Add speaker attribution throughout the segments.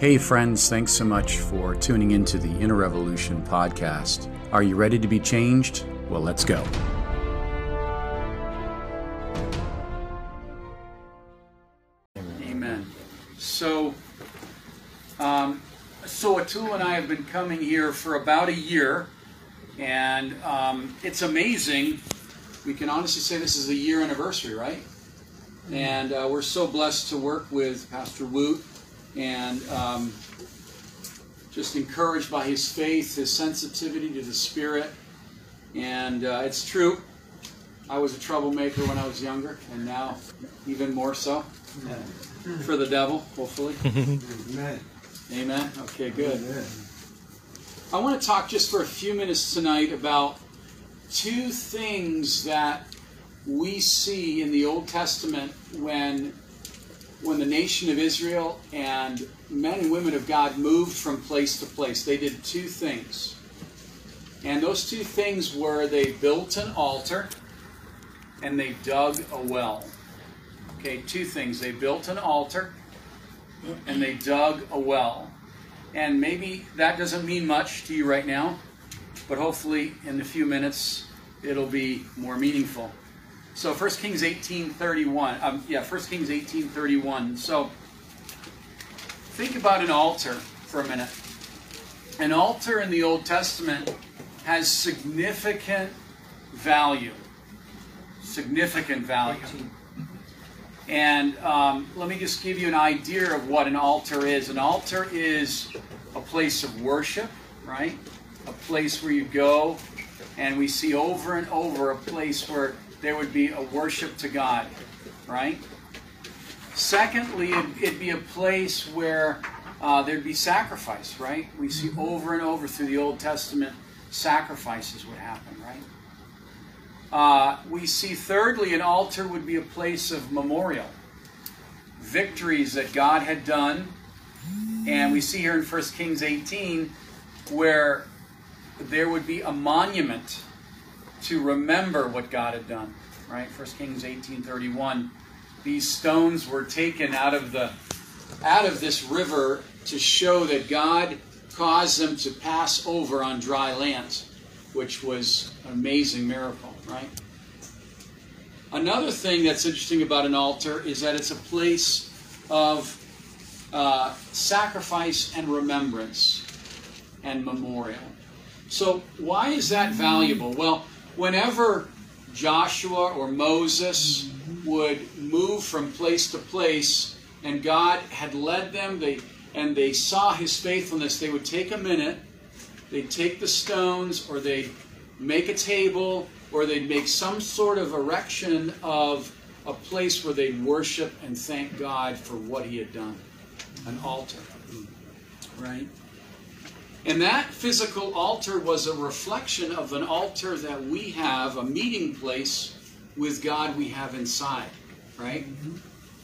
Speaker 1: Hey, friends, thanks so much for tuning into the Inner Revolution podcast. Are you ready to be changed? Well, let's go. Amen. So, um, so Atul and I have been coming here for about a year, and um, it's amazing. We can honestly say this is a year anniversary, right? And uh, we're so blessed to work with Pastor Woot and um, just encouraged by his faith, his sensitivity to the Spirit. And uh, it's true. I was a troublemaker when I was younger, and now even more so. For the devil, hopefully.
Speaker 2: Amen.
Speaker 1: Amen. Okay, good.
Speaker 2: Amen.
Speaker 1: I want to talk just for a few minutes tonight about two things that we see in the Old Testament when when the nation of Israel and men and women of God moved from place to place. They did two things. And those two things were they built an altar and they dug a well. Okay, two things. They built an altar and they dug a well. And maybe that doesn't mean much to you right now, but hopefully in a few minutes it'll be more meaningful. So 1 Kings 18:31. Um, yeah, 1 Kings 18:31. So think about an altar for a minute. An altar in the Old Testament has significant value. Significant value. And um, let me just give you an idea of what an altar is. An altar is a place of worship, right? A place where you go, and we see over and over a place where there would be a worship to God, right? Secondly, it, it'd be a place where uh, there'd be sacrifice, right? We see over and over through the Old Testament sacrifices would happen, right? Uh, we see thirdly, an altar would be a place of memorial, victories that God had done, and we see here in 1 Kings 18 where there would be a monument to remember what God had done. Right? 1 Kings 18:31. These stones were taken out of the out of this river to show that God caused them to pass over on dry land, which was an amazing miracle, right? Another thing that's interesting about an altar is that it's a place of uh, sacrifice and remembrance and memorial. So, why is that valuable? Well, whenever Joshua or Moses would move from place to place and God had led them, they and they saw his faithfulness, they would take a minute, they'd take the stones, or they'd make a table, or they'd make some sort of erection of a place where they'd worship and thank God for what he had done. An altar. Right? And that physical altar was a reflection of an altar that we have, a meeting place with God we have inside, right?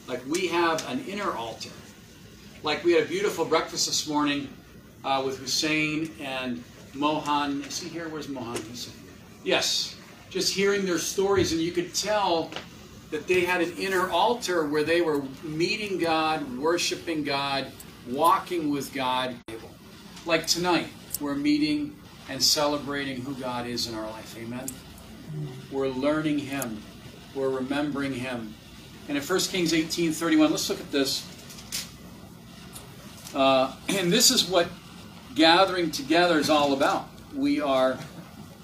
Speaker 1: Like we have an inner altar. Like we had a beautiful breakfast this morning uh, with Hussein and Mohan. Is he here? Where's Mohan? Hussein? Yes. Just hearing their stories, and you could tell that they had an inner altar where they were meeting God, worshiping God, walking with God. Like tonight, we're meeting and celebrating who God is in our life. Amen. We're learning Him. We're remembering Him. And in 1 Kings 18 31, let's look at this. Uh, and this is what gathering together is all about. We are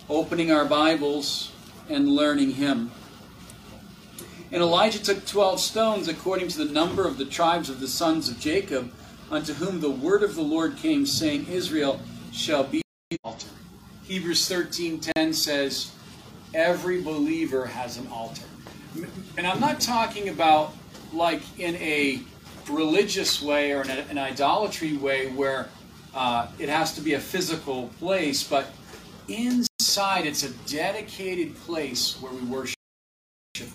Speaker 1: opening our Bibles and learning Him. And Elijah took 12 stones according to the number of the tribes of the sons of Jacob, unto whom the word of the Lord came, saying, Israel shall be the altar. Hebrews 13:10 says, every believer has an altar. And I'm not talking about like in a religious way or in a- an idolatry way where uh, it has to be a physical place, but inside it's a dedicated place where we worship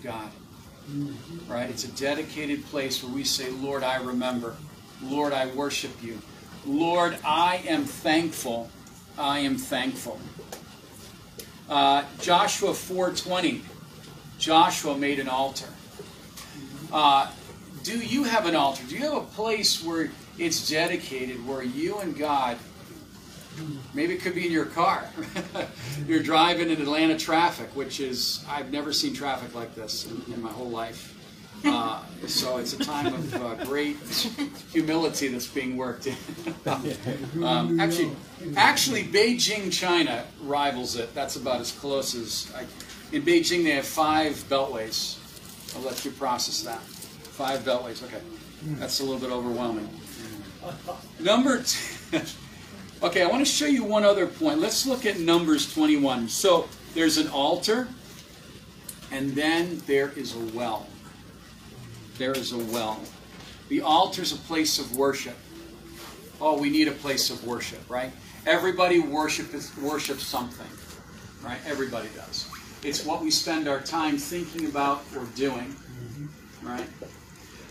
Speaker 1: God. Right? It's a dedicated place where we say, Lord, I remember. Lord, I worship you. Lord, I am thankful. I am thankful. Uh, Joshua 4:20. Joshua made an altar. Uh, do you have an altar? Do you have a place where it's dedicated, where you and God, maybe it could be in your car. You're driving in Atlanta traffic, which is, I've never seen traffic like this in, in my whole life. Uh, so it's a time of uh, great humility that's being worked in. um, actually, actually, Beijing, China rivals it. That's about as close as. I, in Beijing, they have five beltways. I'll let you process that. Five beltways. Okay, that's a little bit overwhelming. Number. T- okay, I want to show you one other point. Let's look at Numbers 21. So there's an altar, and then there is a well there is a well. The altar is a place of worship. Oh, we need a place of worship, right? Everybody worship, worships something, right? Everybody does. It's what we spend our time thinking about or doing, right?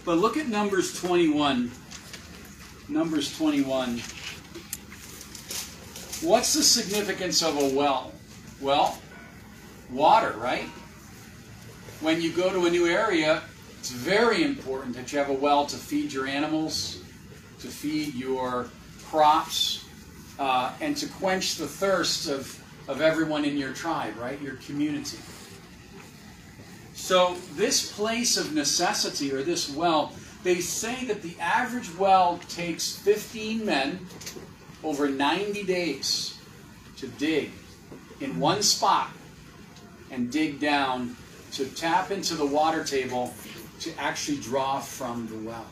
Speaker 1: But look at Numbers 21. Numbers 21. What's the significance of a well? Well, water, right? When you go to a new area, it's very important that you have a well to feed your animals, to feed your crops, uh, and to quench the thirst of, of everyone in your tribe, right? Your community. So, this place of necessity, or this well, they say that the average well takes 15 men over 90 days to dig in one spot and dig down to tap into the water table to actually draw from the well.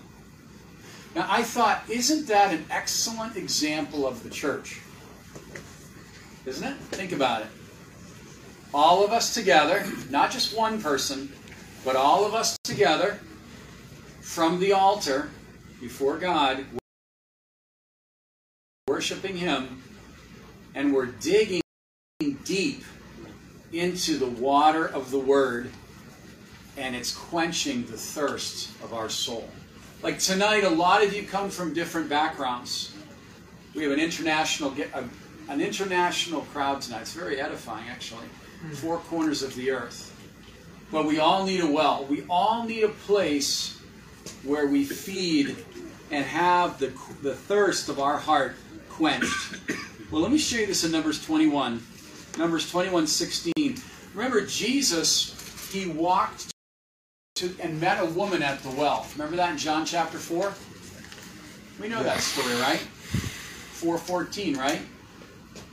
Speaker 1: Now, I thought, isn't that an excellent example of the church? Isn't it? Think about it. All of us together, not just one person, but all of us together from the altar before God, worshiping Him, and we're digging deep into the water of the Word and it's quenching the thirst of our soul. Like tonight, a lot of you come from different backgrounds. We have an international an international crowd tonight. It's very edifying, actually. Hmm. Four corners of the earth. But we all need a well. We all need a place where we feed and have the, the thirst of our heart quenched. Well, let me show you this in Numbers 21. Numbers 21 16. Remember, Jesus, he walked to, and met a woman at the well. Remember that in John chapter 4? We know that story, right? 414, right?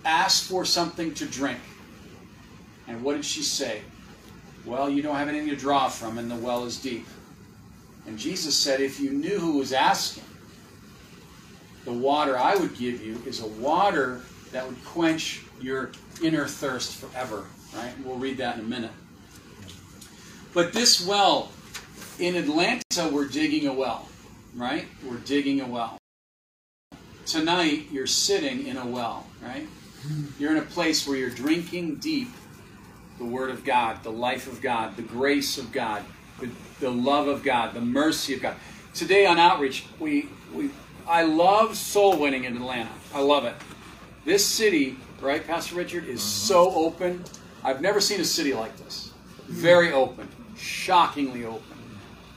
Speaker 1: Asked for something to drink. And what did she say? Well, you don't have anything to draw from, and the well is deep. And Jesus said, If you knew who was asking, the water I would give you is a water that would quench your inner thirst forever. Right? And we'll read that in a minute. But this well, in Atlanta, we're digging a well, right? We're digging a well. Tonight, you're sitting in a well, right? You're in a place where you're drinking deep the Word of God, the life of God, the grace of God, the, the love of God, the mercy of God. Today on Outreach, we, we I love soul winning in Atlanta. I love it. This city, right, Pastor Richard, is so uh-huh. open. I've never seen a city like this. Very open shockingly open.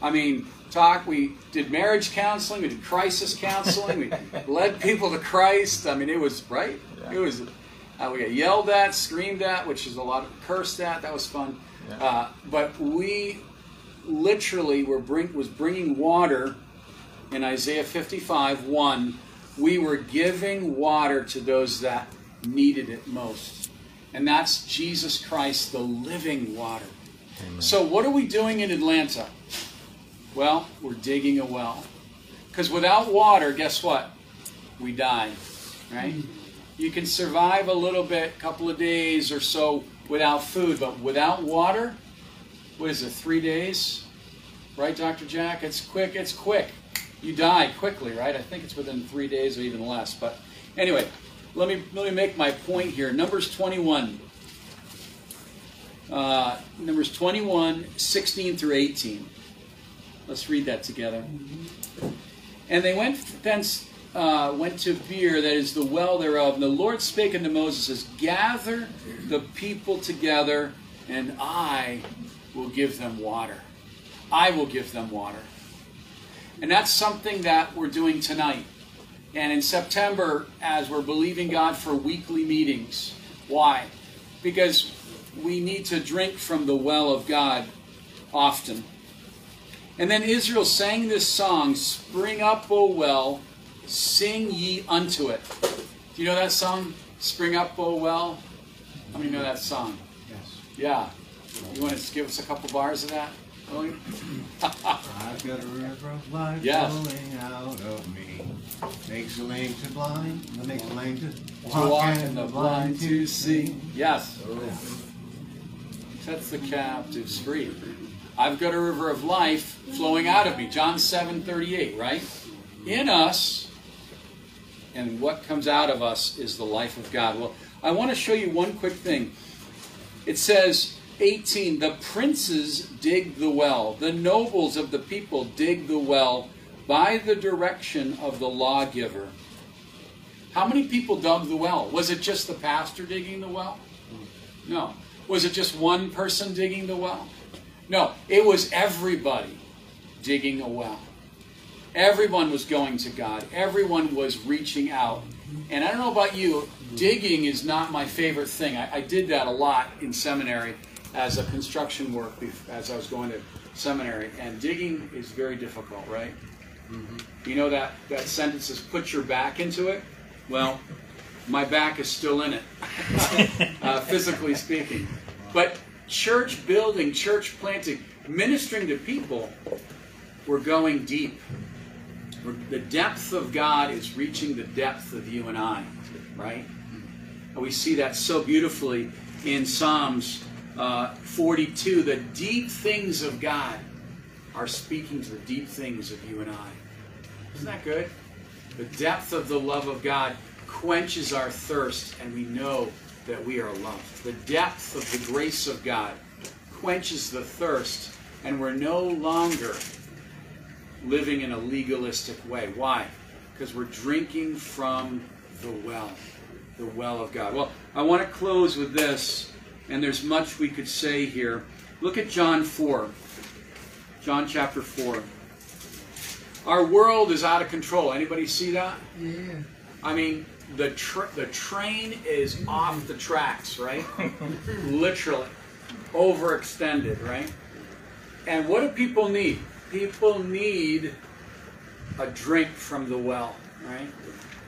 Speaker 1: I mean, talk. We did marriage counseling. We did crisis counseling. We led people to Christ. I mean, it was right. Yeah. It was. Uh, we got yelled at, screamed at, which is a lot of cursed at. That was fun. Yeah. Uh, but we literally were bring was bringing water in Isaiah 55 1. We were giving water to those that needed it most. And that's Jesus Christ, the living water. Amen. So, what are we doing in Atlanta? Well, we're digging a well. Because without water, guess what? We die, right? Mm-hmm. You can survive a little bit, a couple of days or so without food, but without water, what is it, three days? Right, Dr. Jack? It's quick, it's quick. You die quickly, right? I think it's within three days or even less. But anyway, let me, let me make my point here. Numbers 21 uh, Numbers 21, 16 through 18. Let's read that together. And they went thence, uh, went to Beer, that is the well thereof. And the Lord spake unto Moses, says, Gather the people together, and I will give them water. I will give them water. And that's something that we're doing tonight. And in September, as we're believing God for weekly meetings. Why? Because we need to drink from the well of God often. And then Israel sang this song, Spring up, O well, sing ye unto it. Do you know that song? Spring up, O well? How many know that song?
Speaker 2: Yes.
Speaker 1: Yeah. You want to give us a couple bars of that?
Speaker 2: I've got a river of life
Speaker 1: Yes.
Speaker 2: flowing out of me. Makes the lame to blind, makes the lame to
Speaker 1: to walk and the blind to see. Yes.
Speaker 2: Oh.
Speaker 1: Sets the captives free. I've got a river of life flowing out of me. John 7 38, right? In us, and what comes out of us is the life of God. Well, I want to show you one quick thing. It says, 18, the princes dig the well, the nobles of the people dig the well by the direction of the lawgiver. How many people dug the well? Was it just the pastor digging the well? No. Was it just one person digging the well? No. It was everybody digging a well. Everyone was going to God. Everyone was reaching out. And I don't know about you, digging is not my favorite thing. I, I did that a lot in seminary as a construction work as I was going to seminary. And digging is very difficult, right? Mm-hmm. You know that, that sentence is put your back into it? Well, my back is still in it, uh, physically speaking. But church building, church planting, ministering to people, we're going deep. We're, the depth of God is reaching the depth of you and I, right? And we see that so beautifully in Psalms uh, 42. The deep things of God are speaking to the deep things of you and I. Isn't that good? The depth of the love of God quenches our thirst, and we know that we are loved. The depth of the grace of God quenches the thirst, and we're no longer living in a legalistic way. Why? Because we're drinking from the well, the well of God. Well, I want to close with this, and there's much we could say here. Look at John 4. John chapter 4. Our world is out of control. Anybody see that?
Speaker 2: Yeah.
Speaker 1: I mean, the tr- the train is off the tracks, right? Literally, overextended, right? And what do people need? People need a drink from the well, right?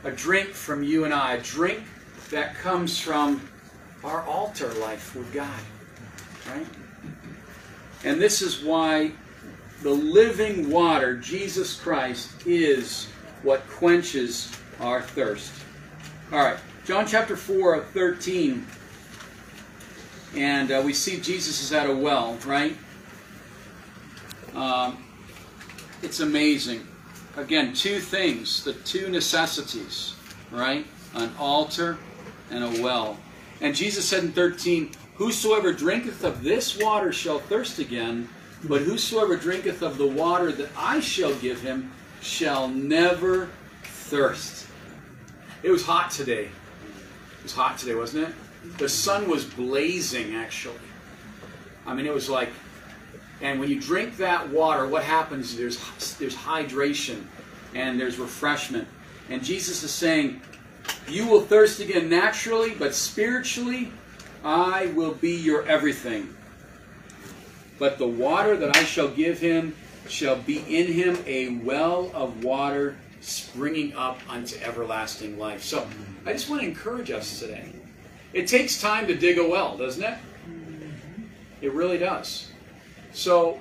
Speaker 1: A drink from you and I, a drink that comes from our altar life with God, right? And this is why the living water, Jesus Christ, is what quenches our thirst. All right, John chapter 4, 13. And uh, we see Jesus is at a well, right? Um, it's amazing. Again, two things, the two necessities, right? An altar and a well. And Jesus said in 13, Whosoever drinketh of this water shall thirst again, but whosoever drinketh of the water that I shall give him shall never thirst. It was hot today. It was hot today, wasn't it? The sun was blazing, actually. I mean, it was like, and when you drink that water, what happens? There's there's hydration, and there's refreshment. And Jesus is saying, you will thirst again naturally, but spiritually, I will be your everything. But the water that I shall give him shall be in him a well of water springing up unto everlasting life. So I just want to encourage us today. It takes time to dig a well, doesn't it? It really does. So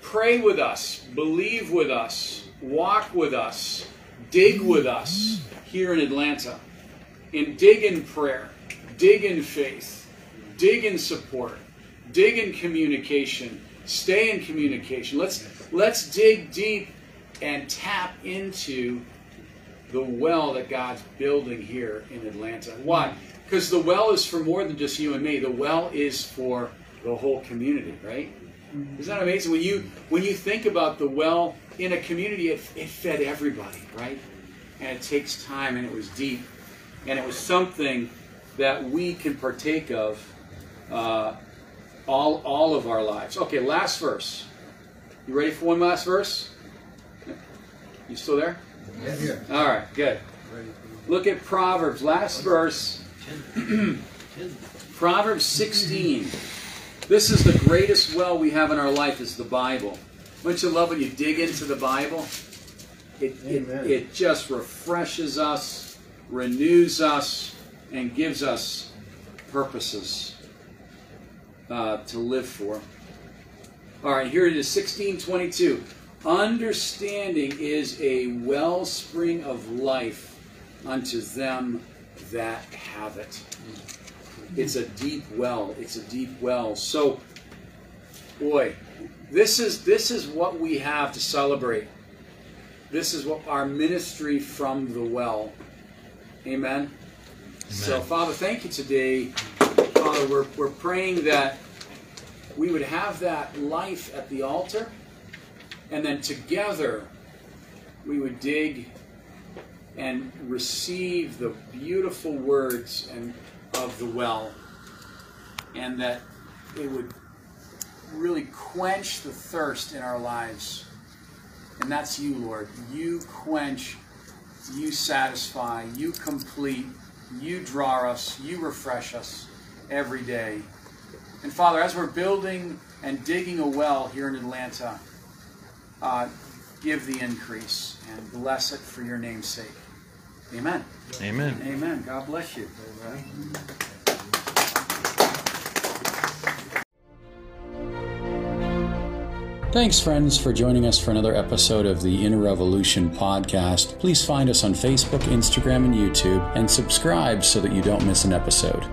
Speaker 1: pray with us, believe with us, walk with us, dig with us here in Atlanta. And dig in prayer, dig in faith, dig in support, dig in communication, stay in communication. Let's let's dig deep and tap into the well that God's building here in Atlanta. Why? Because the well is for more than just you and me. The well is for the whole community, right? Isn't that amazing? When you when you think about the well in a community, it, it fed everybody, right? And it takes time, and it was deep, and it was something that we can partake of uh, all all of our lives. Okay, last verse. You ready for one last verse? You still there?
Speaker 2: Yeah, here.
Speaker 1: All right, good. Look at Proverbs, last verse. Proverbs 16. This is the greatest well we have in our life is the Bible. Don't you love when you dig into the Bible? It, it, it just refreshes us, renews us, and gives us purposes uh, to live for. All right, here it is 1622. Understanding is a wellspring of life unto them that have it. It's a deep well. It's a deep well. So, boy, this is this is what we have to celebrate. This is what our ministry from the well. Amen. So, Father, thank you today. Father, we're, we're praying that we would have that life at the altar, and then together we would dig and receive the beautiful words and of the well, and that it would really quench the thirst in our lives. And that's you, Lord. You quench, you satisfy, you complete, you draw us, you refresh us every day. And Father, as we're building and digging a well here in Atlanta, uh, give the increase and bless it for your name's sake. Amen.
Speaker 3: Amen.
Speaker 1: Amen. God bless you. Thanks, friends, for joining us for another episode of the Inner Revolution podcast. Please find us on Facebook, Instagram, and YouTube, and subscribe so that you don't miss an episode.